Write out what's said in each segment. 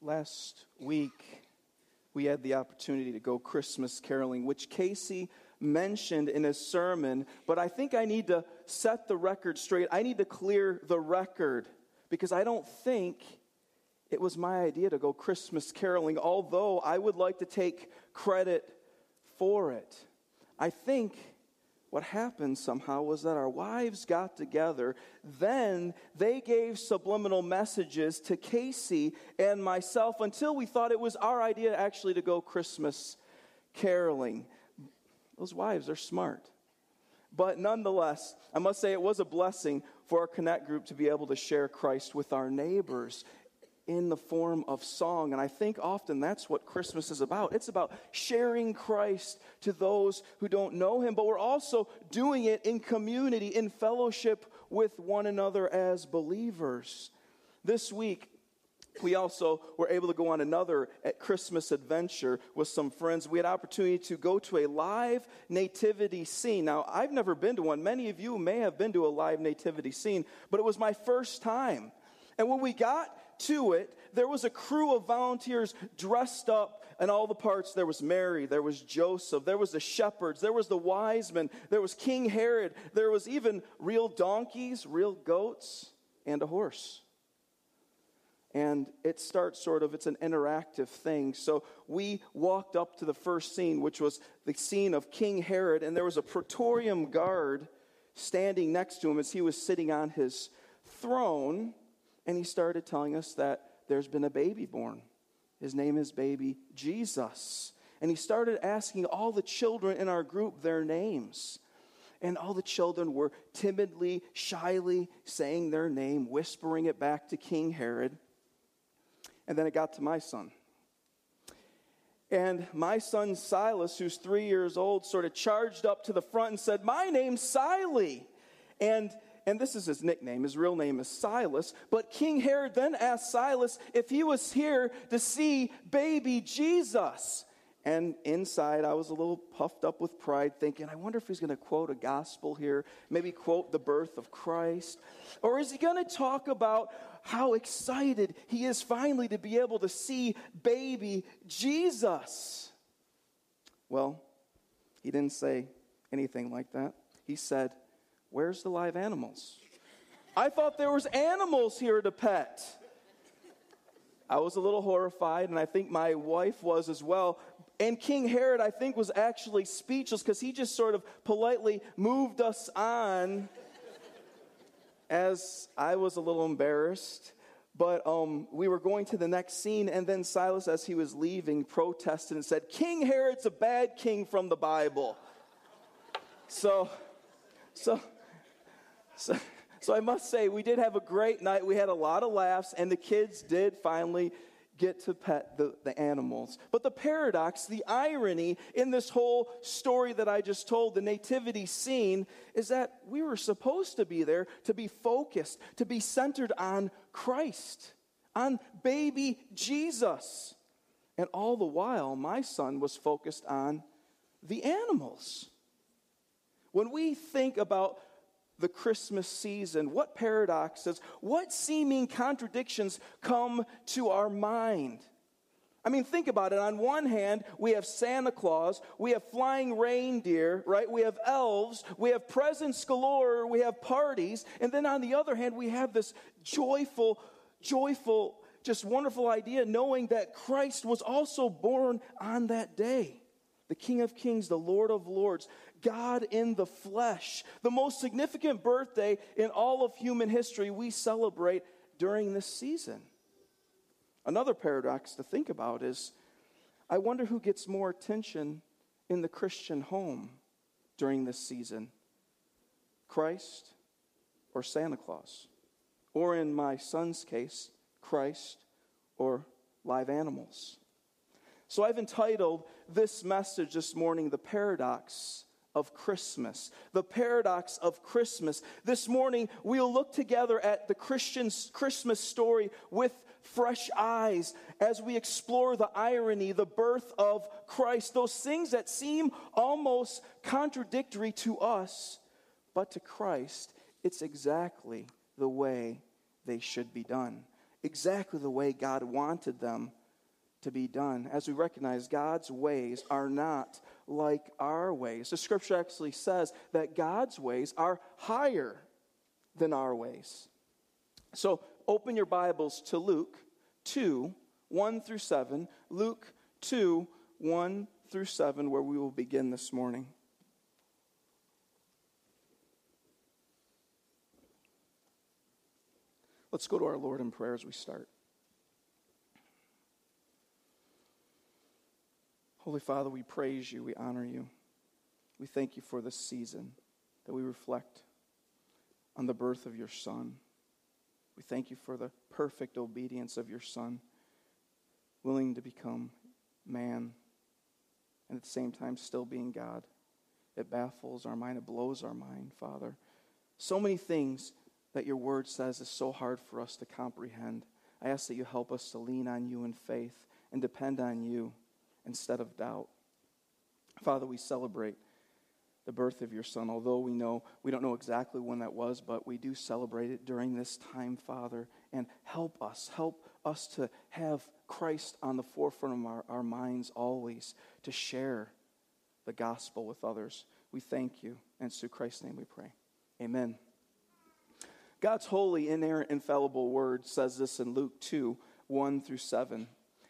Last week, we had the opportunity to go Christmas caroling, which Casey mentioned in his sermon, but I think I need to set the record straight. I need to clear the record because I don't think it was my idea to go Christmas caroling, although I would like to take credit for it. I think what happened somehow was that our wives got together. Then they gave subliminal messages to Casey and myself until we thought it was our idea actually to go Christmas caroling. Those wives are smart. But nonetheless, I must say it was a blessing for our Connect group to be able to share Christ with our neighbors in the form of song. And I think often that's what Christmas is about. It's about sharing Christ to those who don't know him, but we're also doing it in community, in fellowship with one another as believers. This week, we also were able to go on another eh, Christmas adventure with some friends. We had opportunity to go to a live nativity scene. Now, I've never been to one. Many of you may have been to a live nativity scene, but it was my first time. And when we got to it, there was a crew of volunteers dressed up in all the parts. There was Mary, there was Joseph, there was the shepherds, there was the wise men, there was King Herod, there was even real donkeys, real goats, and a horse. And it starts sort of, it's an interactive thing. So we walked up to the first scene, which was the scene of King Herod, and there was a praetorian guard standing next to him as he was sitting on his throne and he started telling us that there's been a baby born. His name is baby Jesus. And he started asking all the children in our group their names. And all the children were timidly, shyly saying their name, whispering it back to King Herod. And then it got to my son. And my son Silas, who's three years old, sort of charged up to the front and said, My name's Siley. And and this is his nickname. His real name is Silas. But King Herod then asked Silas if he was here to see baby Jesus. And inside, I was a little puffed up with pride, thinking, I wonder if he's going to quote a gospel here, maybe quote the birth of Christ. Or is he going to talk about how excited he is finally to be able to see baby Jesus? Well, he didn't say anything like that. He said, Where's the live animals? I thought there was animals here to pet. I was a little horrified, and I think my wife was as well. And King Herod, I think, was actually speechless because he just sort of politely moved us on as I was a little embarrassed. But um, we were going to the next scene, and then Silas, as he was leaving, protested and said, King Herod's a bad king from the Bible. So, so so, so I must say, we did have a great night. We had a lot of laughs, and the kids did finally get to pet the, the animals. But the paradox, the irony in this whole story that I just told, the nativity scene, is that we were supposed to be there to be focused, to be centered on Christ, on baby Jesus. And all the while, my son was focused on the animals. When we think about the Christmas season? What paradoxes, what seeming contradictions come to our mind? I mean, think about it. On one hand, we have Santa Claus, we have flying reindeer, right? We have elves, we have presents galore, we have parties. And then on the other hand, we have this joyful, joyful, just wonderful idea knowing that Christ was also born on that day the King of Kings, the Lord of Lords, God in the flesh. The most significant birthday in all of human history we celebrate during this season. Another paradox to think about is I wonder who gets more attention in the Christian home during this season Christ or Santa Claus? Or in my son's case, Christ or live animals? So I've entitled this message this morning, The Paradox of Christmas. The paradox of Christmas. This morning, we'll look together at the Christian Christmas story with fresh eyes as we explore the irony, the birth of Christ, those things that seem almost contradictory to us, but to Christ, it's exactly the way they should be done. exactly the way God wanted them to be done. As we recognize God's ways are not like our ways. The scripture actually says that God's ways are higher than our ways. So open your Bibles to Luke 2 1 through 7. Luke 2 1 through 7, where we will begin this morning. Let's go to our Lord in prayer as we start. Holy Father, we praise you, we honor you. We thank you for this season that we reflect on the birth of your Son. We thank you for the perfect obedience of your Son, willing to become man and at the same time still being God. It baffles our mind, it blows our mind, Father. So many things that your word says is so hard for us to comprehend. I ask that you help us to lean on you in faith and depend on you instead of doubt. Father, we celebrate the birth of your son, although we know we don't know exactly when that was, but we do celebrate it during this time, Father. And help us, help us to have Christ on the forefront of our, our minds always, to share the gospel with others. We thank you. And through Christ's name we pray. Amen. God's holy, inerrant, infallible word says this in Luke 2 1 through 7.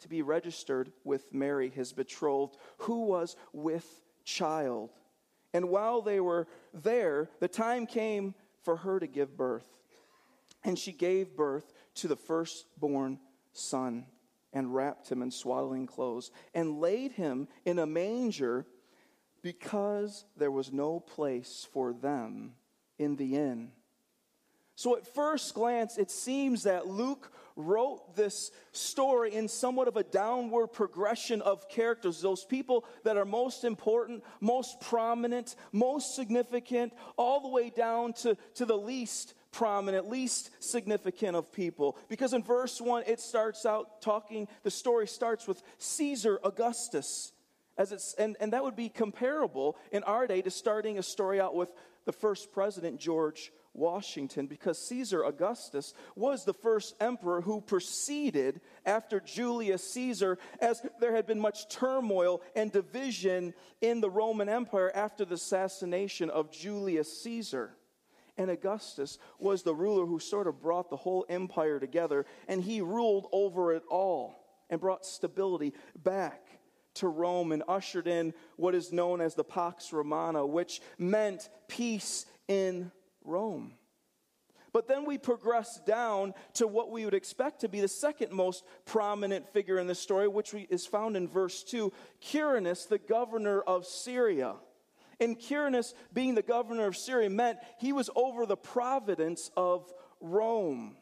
to be registered with Mary, his betrothed, who was with child. And while they were there, the time came for her to give birth. And she gave birth to the firstborn son and wrapped him in swaddling clothes and laid him in a manger because there was no place for them in the inn. So, at first glance, it seems that Luke wrote this story in somewhat of a downward progression of characters. Those people that are most important, most prominent, most significant, all the way down to, to the least prominent, least significant of people. Because in verse 1, it starts out talking, the story starts with Caesar Augustus. As it's, and, and that would be comparable in our day to starting a story out with the first president, George Washington because Caesar Augustus was the first emperor who proceeded after Julius Caesar, as there had been much turmoil and division in the Roman Empire after the assassination of Julius Caesar. And Augustus was the ruler who sort of brought the whole empire together, and he ruled over it all and brought stability back to Rome and ushered in what is known as the Pax Romana, which meant peace in Rome. But then we progress down to what we would expect to be the second most prominent figure in the story, which is found in verse 2 Quirinius, the governor of Syria. And Quirinius, being the governor of Syria, meant he was over the providence of Rome.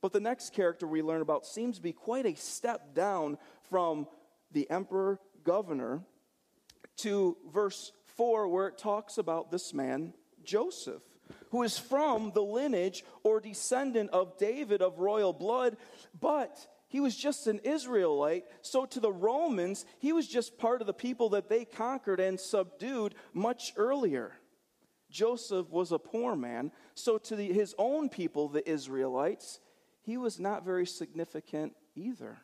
But the next character we learn about seems to be quite a step down from the emperor governor to verse 4, where it talks about this man, Joseph who is from the lineage or descendant of David of royal blood, but he was just an Israelite. So to the Romans, he was just part of the people that they conquered and subdued much earlier. Joseph was a poor man, so to the, his own people, the Israelites, he was not very significant either.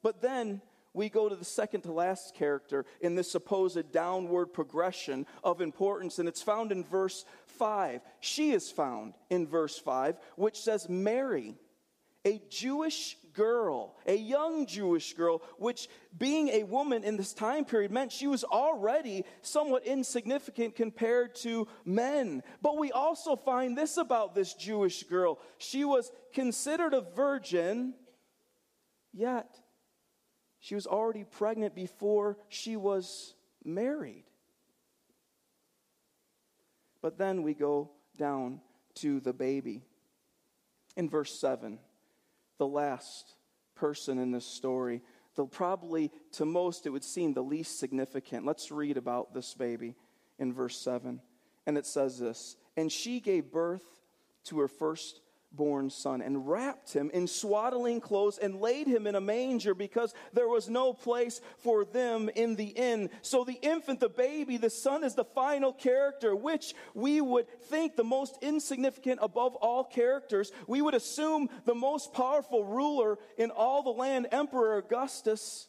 But then we go to the second to last character in this supposed downward progression of importance, and it's found in verse 5. She is found in verse 5, which says, Mary, a Jewish girl, a young Jewish girl, which being a woman in this time period meant she was already somewhat insignificant compared to men. But we also find this about this Jewish girl she was considered a virgin, yet she was already pregnant before she was married. But then we go down to the baby. In verse 7, the last person in this story, the probably to most it would seem the least significant. Let's read about this baby in verse 7. And it says this And she gave birth to her first born son and wrapped him in swaddling clothes and laid him in a manger because there was no place for them in the inn. So the infant, the baby, the son is the final character, which we would think the most insignificant above all characters. We would assume the most powerful ruler in all the land, Emperor Augustus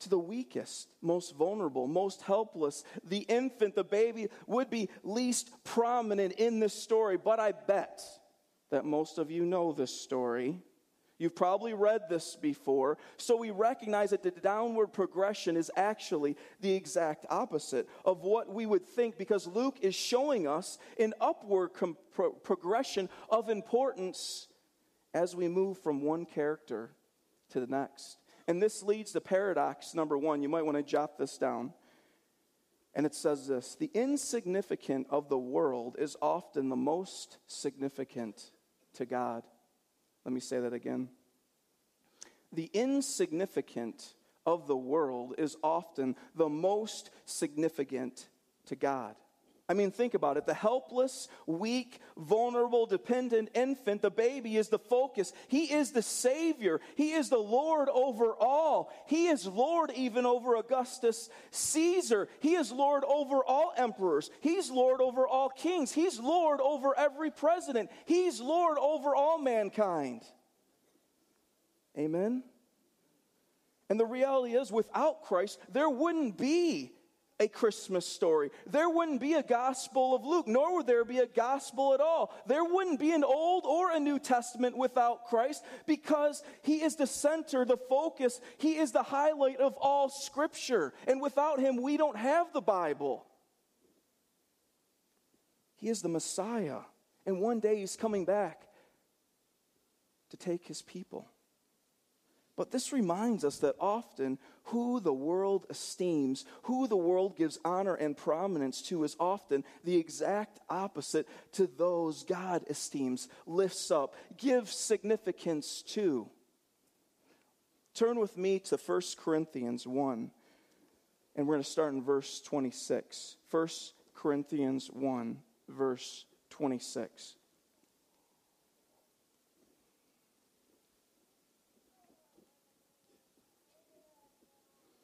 to the weakest, most vulnerable, most helpless. The infant, the baby, would be least prominent in this story. But I bet that most of you know this story. You've probably read this before, so we recognize that the downward progression is actually the exact opposite of what we would think because Luke is showing us an upward com- pro- progression of importance as we move from one character to the next. And this leads to paradox number one. You might want to jot this down. And it says this The insignificant of the world is often the most significant to God. Let me say that again. The insignificant of the world is often the most significant to God. I mean, think about it. The helpless, weak, vulnerable, dependent infant, the baby, is the focus. He is the Savior. He is the Lord over all. He is Lord even over Augustus Caesar. He is Lord over all emperors. He's Lord over all kings. He's Lord over every president. He's Lord over all mankind. Amen? And the reality is, without Christ, there wouldn't be a Christmas story. There wouldn't be a Gospel of Luke, nor would there be a Gospel at all. There wouldn't be an Old or a New Testament without Christ because He is the center, the focus. He is the highlight of all Scripture. And without Him, we don't have the Bible. He is the Messiah. And one day He's coming back to take His people. But this reminds us that often who the world esteems, who the world gives honor and prominence to, is often the exact opposite to those God esteems, lifts up, gives significance to. Turn with me to 1 Corinthians 1, and we're going to start in verse 26. 1 Corinthians 1, verse 26.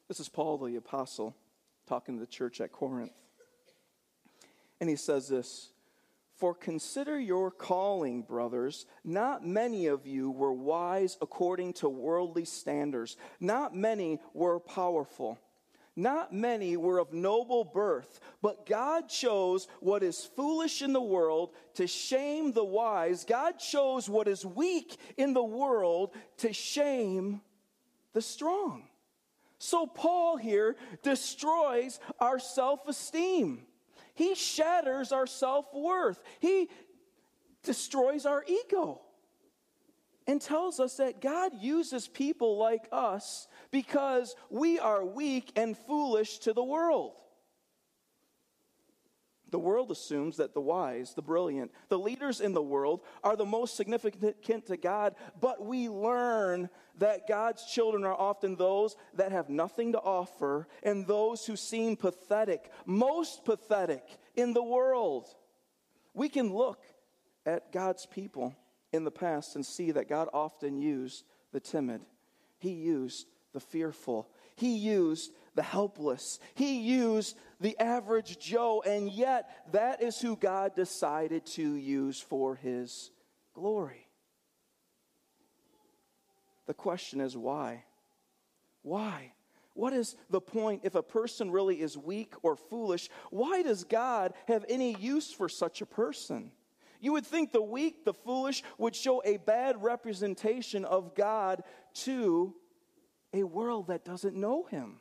This is Paul the Apostle talking to the church at Corinth. And he says this For consider your calling, brothers. Not many of you were wise according to worldly standards, not many were powerful. Not many were of noble birth, but God chose what is foolish in the world to shame the wise. God chose what is weak in the world to shame the strong. So, Paul here destroys our self esteem. He shatters our self worth. He destroys our ego and tells us that God uses people like us because we are weak and foolish to the world. The world assumes that the wise, the brilliant, the leaders in the world are the most significant to God, but we learn that God's children are often those that have nothing to offer and those who seem pathetic, most pathetic in the world. We can look at God's people in the past and see that God often used the timid, He used the fearful, He used the helpless. He used the average Joe, and yet that is who God decided to use for his glory. The question is why? Why? What is the point if a person really is weak or foolish? Why does God have any use for such a person? You would think the weak, the foolish would show a bad representation of God to a world that doesn't know him.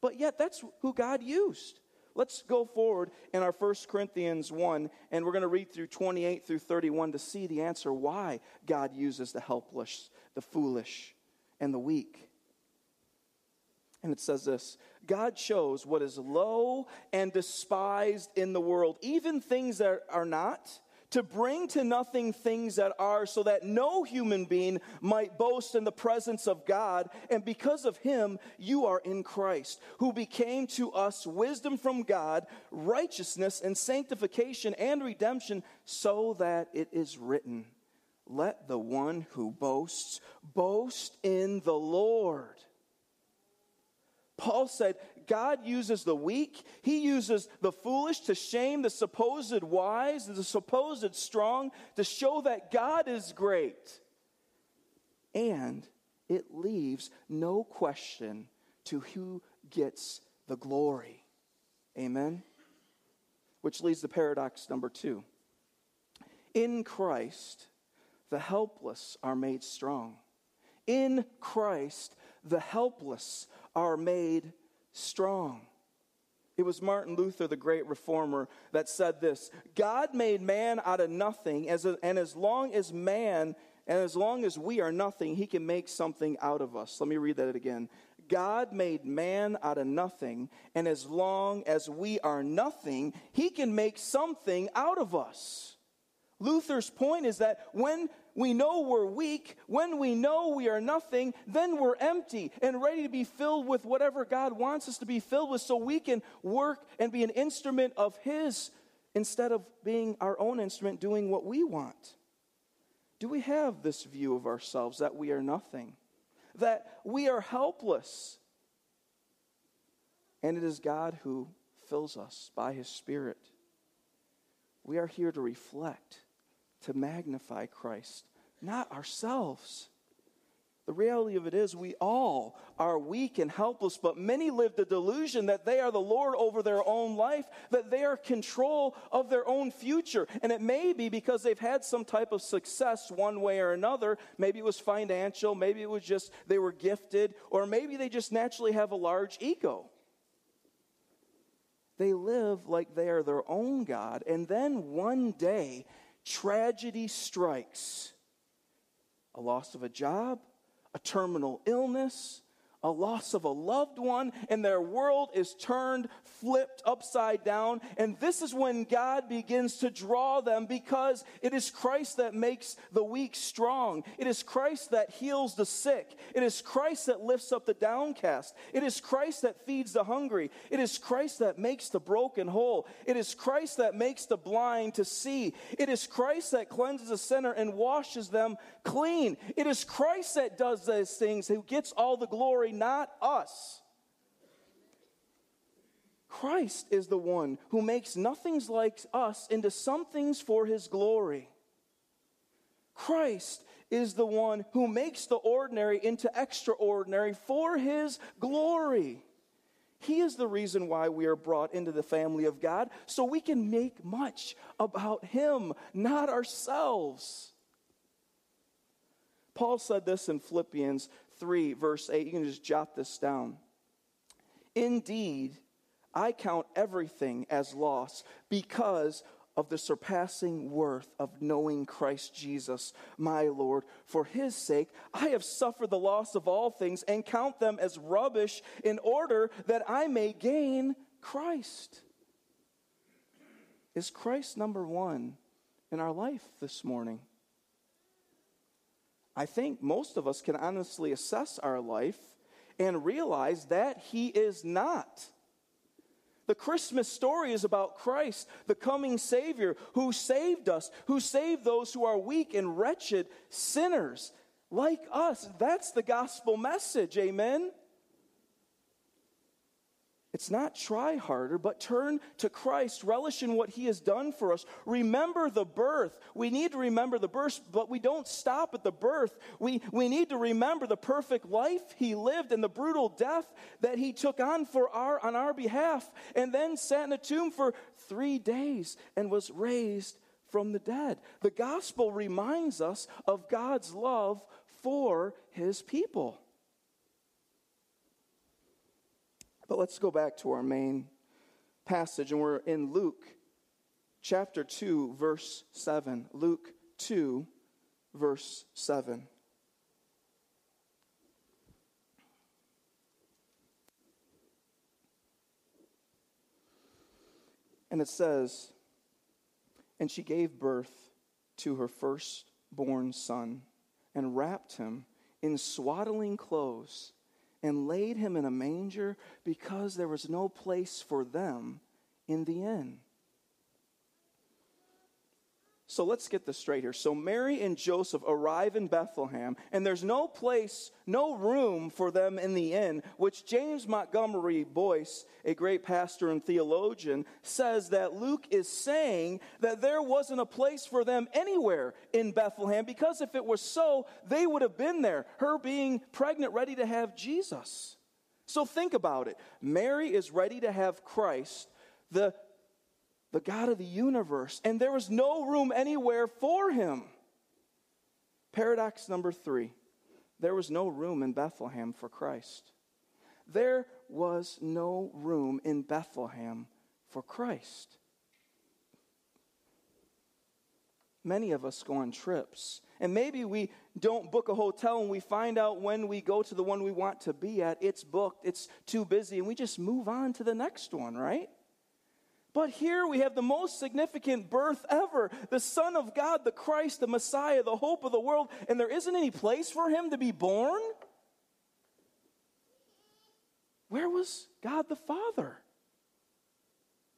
But yet, that's who God used. Let's go forward in our 1 Corinthians 1, and we're going to read through 28 through 31 to see the answer why God uses the helpless, the foolish, and the weak. And it says this God shows what is low and despised in the world, even things that are not, to bring to nothing things that are, so that no human being might boast in the presence of God. And because of him, you are in Christ, who became to us wisdom from God, righteousness and sanctification and redemption, so that it is written, Let the one who boasts boast in the Lord. Paul said, God uses the weak, He uses the foolish to shame the supposed wise, and the supposed strong, to show that God is great. And it leaves no question to who gets the glory. Amen? Which leads to paradox number two. In Christ, the helpless are made strong. In Christ, the helpless are made strong. It was Martin Luther, the great reformer, that said this God made man out of nothing, as a, and as long as man, and as long as we are nothing, he can make something out of us. Let me read that again. God made man out of nothing, and as long as we are nothing, he can make something out of us. Luther's point is that when we know we're weak, when we know we are nothing, then we're empty and ready to be filled with whatever God wants us to be filled with so we can work and be an instrument of His instead of being our own instrument doing what we want. Do we have this view of ourselves that we are nothing, that we are helpless? And it is God who fills us by His Spirit. We are here to reflect to magnify Christ, not ourselves. The reality of it is, we all are weak and helpless, but many live the delusion that they are the Lord over their own life, that they are control of their own future. And it may be because they've had some type of success one way or another. Maybe it was financial, maybe it was just they were gifted, or maybe they just naturally have a large ego. They live like they are their own God, and then one day tragedy strikes. A loss of a job, a terminal illness, a loss of a loved one, and their world is turned, flipped upside down. And this is when God begins to draw them because it is Christ that makes the weak strong. It is Christ that heals the sick. It is Christ that lifts up the downcast. It is Christ that feeds the hungry. It is Christ that makes the broken whole. It is Christ that makes the blind to see. It is Christ that cleanses a sinner and washes them clean. It is Christ that does those things, who gets all the glory not us. Christ is the one who makes nothings like us into somethings for his glory. Christ is the one who makes the ordinary into extraordinary for his glory. He is the reason why we are brought into the family of God, so we can make much about him, not ourselves. Paul said this in Philippians 3, verse 8. You can just jot this down. Indeed, I count everything as loss because of the surpassing worth of knowing Christ Jesus, my Lord. For his sake, I have suffered the loss of all things and count them as rubbish in order that I may gain Christ. Is Christ number one in our life this morning? I think most of us can honestly assess our life and realize that He is not. The Christmas story is about Christ, the coming Savior, who saved us, who saved those who are weak and wretched sinners like us. That's the gospel message, amen? It's not try harder, but turn to Christ, relish in what He has done for us. Remember the birth. We need to remember the birth, but we don't stop at the birth. We, we need to remember the perfect life He lived and the brutal death that He took on for our, on our behalf, and then sat in a tomb for three days and was raised from the dead. The gospel reminds us of God's love for His people. But let's go back to our main passage, and we're in Luke chapter 2, verse 7. Luke 2, verse 7. And it says, And she gave birth to her firstborn son and wrapped him in swaddling clothes and laid him in a manger because there was no place for them in the inn. So let's get this straight here. So Mary and Joseph arrive in Bethlehem, and there's no place, no room for them in the inn, which James Montgomery Boice, a great pastor and theologian, says that Luke is saying that there wasn't a place for them anywhere in Bethlehem, because if it was so, they would have been there, her being pregnant, ready to have Jesus. So think about it. Mary is ready to have Christ, the the God of the universe, and there was no room anywhere for him. Paradox number three there was no room in Bethlehem for Christ. There was no room in Bethlehem for Christ. Many of us go on trips, and maybe we don't book a hotel and we find out when we go to the one we want to be at, it's booked, it's too busy, and we just move on to the next one, right? But here we have the most significant birth ever the Son of God, the Christ, the Messiah, the hope of the world, and there isn't any place for him to be born? Where was God the Father?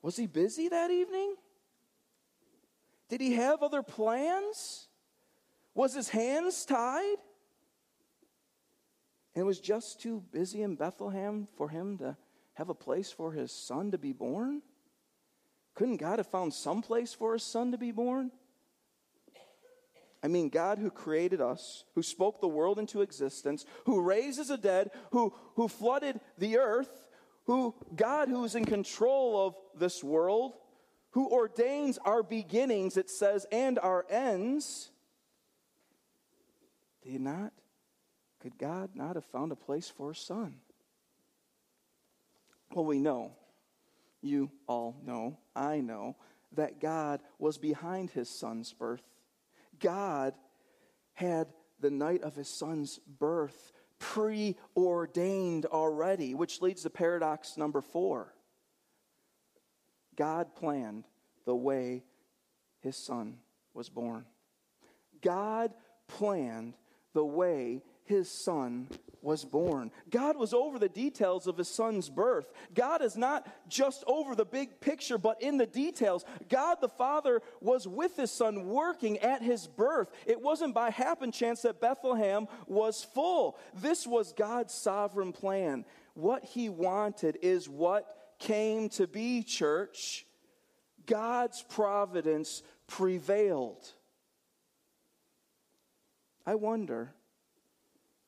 Was he busy that evening? Did he have other plans? Was his hands tied? And was just too busy in Bethlehem for him to have a place for his son to be born? Couldn't God have found some place for his son to be born? I mean, God who created us, who spoke the world into existence, who raises the dead, who, who flooded the earth, who God who's in control of this world, who ordains our beginnings, it says, and our ends. Did not? Could God not have found a place for his son? Well, we know you all know, I know, that God was behind his son's birth. God had the night of his son's birth preordained already, which leads to paradox number four. God planned the way his son was born. God planned the way his son was born. God was over the details of his son's birth. God is not just over the big picture, but in the details. God the Father was with his son working at his birth. It wasn't by happen chance that Bethlehem was full. This was God's sovereign plan. What he wanted is what came to be, church. God's providence prevailed. I wonder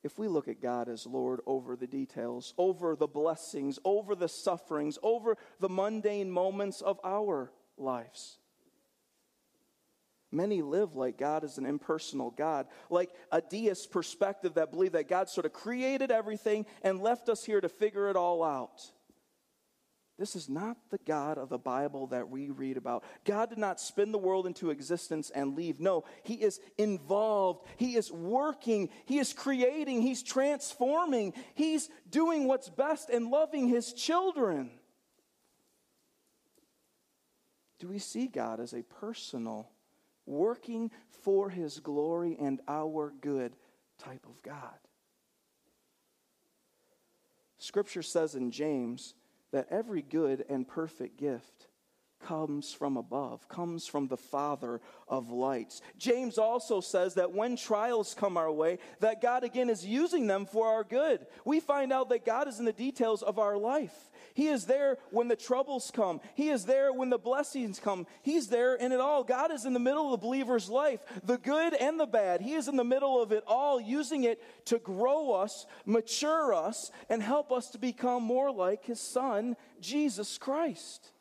if we look at God as Lord over the details, over the blessings, over the sufferings, over the mundane moments of our lives. Many live like God is an impersonal God, like a deist perspective that believe that God sort of created everything and left us here to figure it all out. This is not the God of the Bible that we read about. God did not spin the world into existence and leave. No, He is involved. He is working. He is creating. He's transforming. He's doing what's best and loving His children. Do we see God as a personal, working for His glory and our good type of God? Scripture says in James, that every good and perfect gift comes from above, comes from the Father of lights. James also says that when trials come our way, that God again is using them for our good. We find out that God is in the details of our life. He is there when the troubles come. He is there when the blessings come. He's there in it all. God is in the middle of the believer's life, the good and the bad. He is in the middle of it all, using it to grow us, mature us, and help us to become more like his son, Jesus Christ.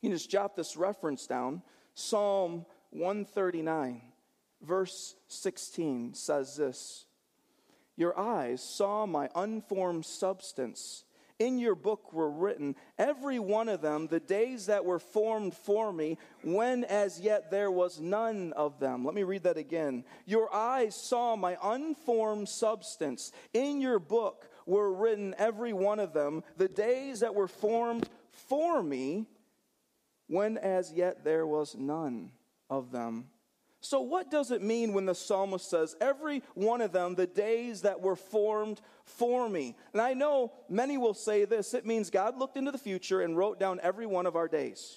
You just jot this reference down. Psalm 139, verse 16 says this your eyes saw my unformed substance. In your book were written, every one of them, the days that were formed for me, when as yet there was none of them. Let me read that again. Your eyes saw my unformed substance. In your book were written, every one of them, the days that were formed for me, when as yet there was none of them. So, what does it mean when the psalmist says, Every one of them, the days that were formed for me? And I know many will say this it means God looked into the future and wrote down every one of our days,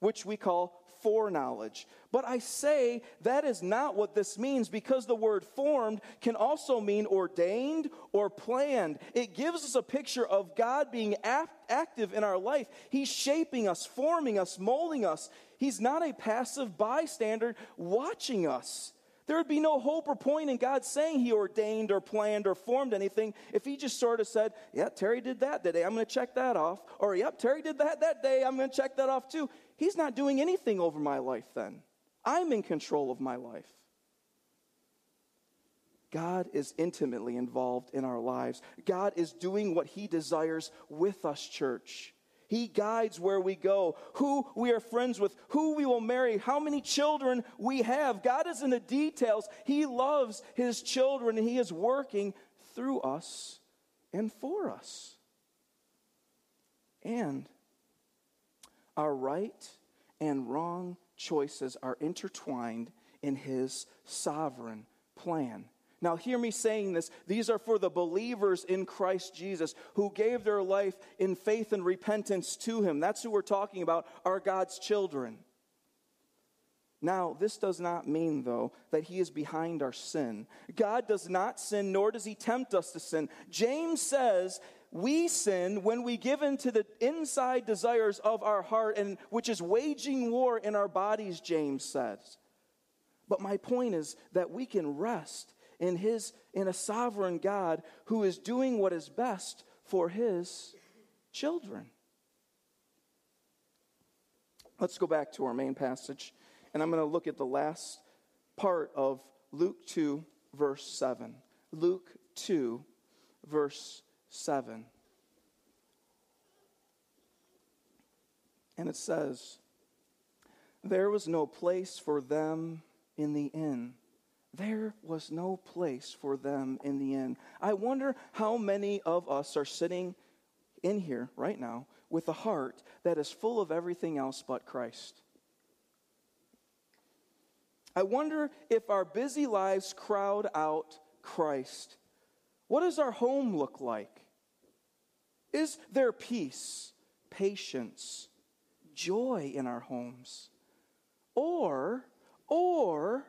which we call foreknowledge. But I say that is not what this means because the word formed can also mean ordained or planned. It gives us a picture of God being active in our life. He's shaping us, forming us, molding us. He's not a passive bystander watching us. There would be no hope or point in God saying He ordained or planned or formed anything if He just sort of said, Yeah, Terry did that today. I'm going to check that off. Or, Yep, Terry did that that day. I'm going to check that off too. He's not doing anything over my life then. I'm in control of my life. God is intimately involved in our lives. God is doing what He desires with us, church. He guides where we go, who we are friends with, who we will marry, how many children we have. God is in the details. He loves His children, and He is working through us and for us. And our right and wrong choices are intertwined in His sovereign plan. Now, hear me saying this. These are for the believers in Christ Jesus who gave their life in faith and repentance to Him. That's who we're talking about, are God's children. Now, this does not mean, though, that He is behind our sin. God does not sin, nor does He tempt us to sin. James says we sin when we give in to the inside desires of our heart, and which is waging war in our bodies, James says. But my point is that we can rest in his in a sovereign God who is doing what is best for his children. Let's go back to our main passage, and I'm going to look at the last part of Luke 2, verse 7. Luke 2, verse 7. And it says, There was no place for them in the inn. There was no place for them in the end. I wonder how many of us are sitting in here right now with a heart that is full of everything else but Christ. I wonder if our busy lives crowd out Christ. What does our home look like? Is there peace, patience, joy in our homes? Or, or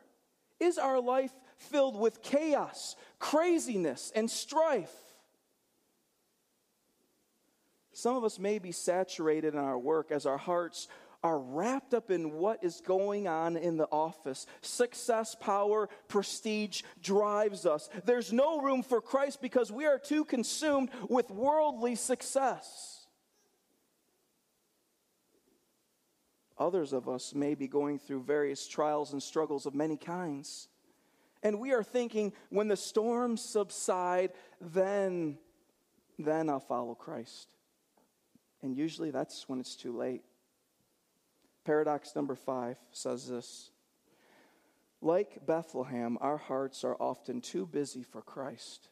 is our life filled with chaos, craziness, and strife? Some of us may be saturated in our work as our hearts are wrapped up in what is going on in the office. Success, power, prestige drives us. There's no room for Christ because we are too consumed with worldly success. Others of us may be going through various trials and struggles of many kinds. And we are thinking, when the storms subside, then, then I'll follow Christ. And usually that's when it's too late. Paradox number five says this Like Bethlehem, our hearts are often too busy for Christ.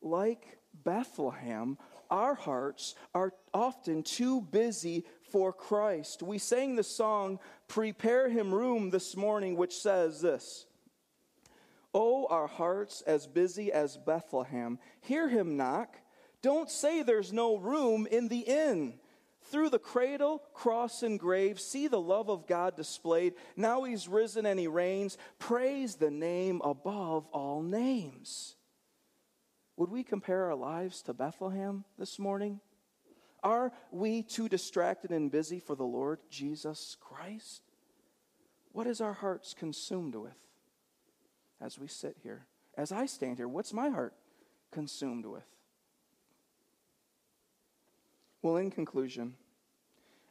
Like Bethlehem, our hearts are often too busy for Christ. We sang the song, Prepare Him Room, this morning, which says this. Oh, our hearts as busy as Bethlehem. Hear him knock. Don't say there's no room in the inn. Through the cradle, cross, and grave, see the love of God displayed. Now he's risen and he reigns. Praise the name above all names. Would we compare our lives to Bethlehem this morning? Are we too distracted and busy for the Lord Jesus Christ? What is our hearts consumed with as we sit here? As I stand here, what's my heart consumed with? Well, in conclusion,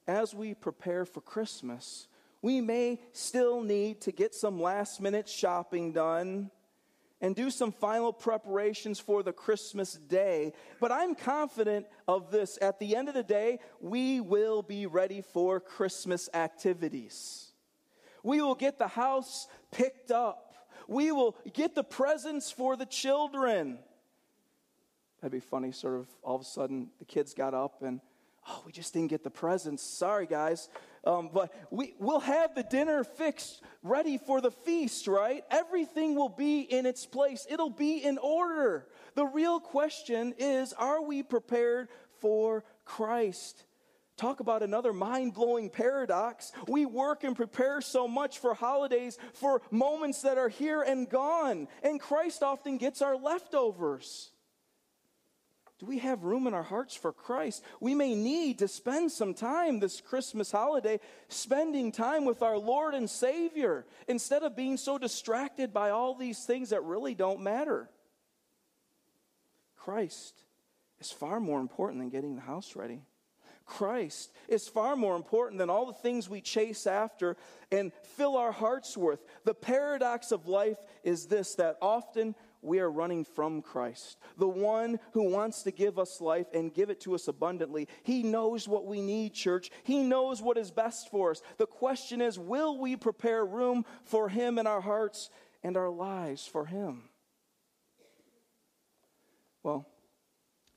as we prepare for Christmas, we may still need to get some last minute shopping done and do some final preparations for the Christmas day. But I'm confident of this. At the end of the day, we will be ready for Christmas activities. We will get the house picked up. We will get the presents for the children. That'd be funny, sort of all of a sudden the kids got up and, Oh, we just didn't get the presents. Sorry, guys. Um, but we, we'll have the dinner fixed, ready for the feast, right? Everything will be in its place, it'll be in order. The real question is are we prepared for Christ? Talk about another mind blowing paradox. We work and prepare so much for holidays, for moments that are here and gone, and Christ often gets our leftovers. Do we have room in our hearts for Christ? We may need to spend some time this Christmas holiday spending time with our Lord and Savior instead of being so distracted by all these things that really don't matter. Christ is far more important than getting the house ready. Christ is far more important than all the things we chase after and fill our hearts with. The paradox of life is this that often we are running from Christ, the one who wants to give us life and give it to us abundantly. He knows what we need, church. He knows what is best for us. The question is will we prepare room for Him in our hearts and our lives for Him? Well,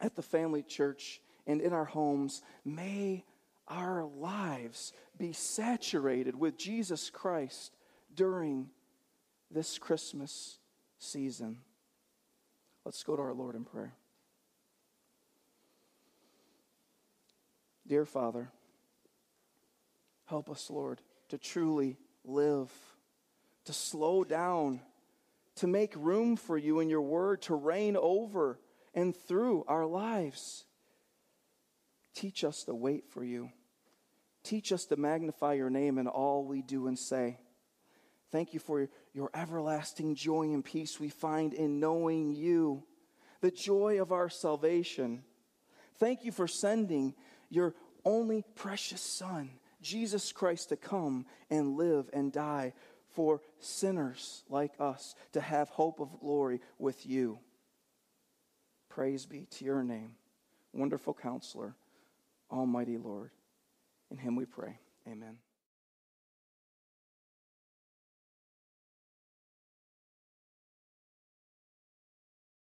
at the family church and in our homes, may our lives be saturated with Jesus Christ during this Christmas season. Let's go to our Lord in prayer. Dear Father, help us, Lord, to truly live, to slow down, to make room for you in your word, to reign over and through our lives. Teach us to wait for you. Teach us to magnify your name in all we do and say. Thank you for your everlasting joy and peace we find in knowing you, the joy of our salvation. Thank you for sending your only precious Son, Jesus Christ, to come and live and die for sinners like us to have hope of glory with you. Praise be to your name, wonderful counselor, almighty Lord. In him we pray. Amen.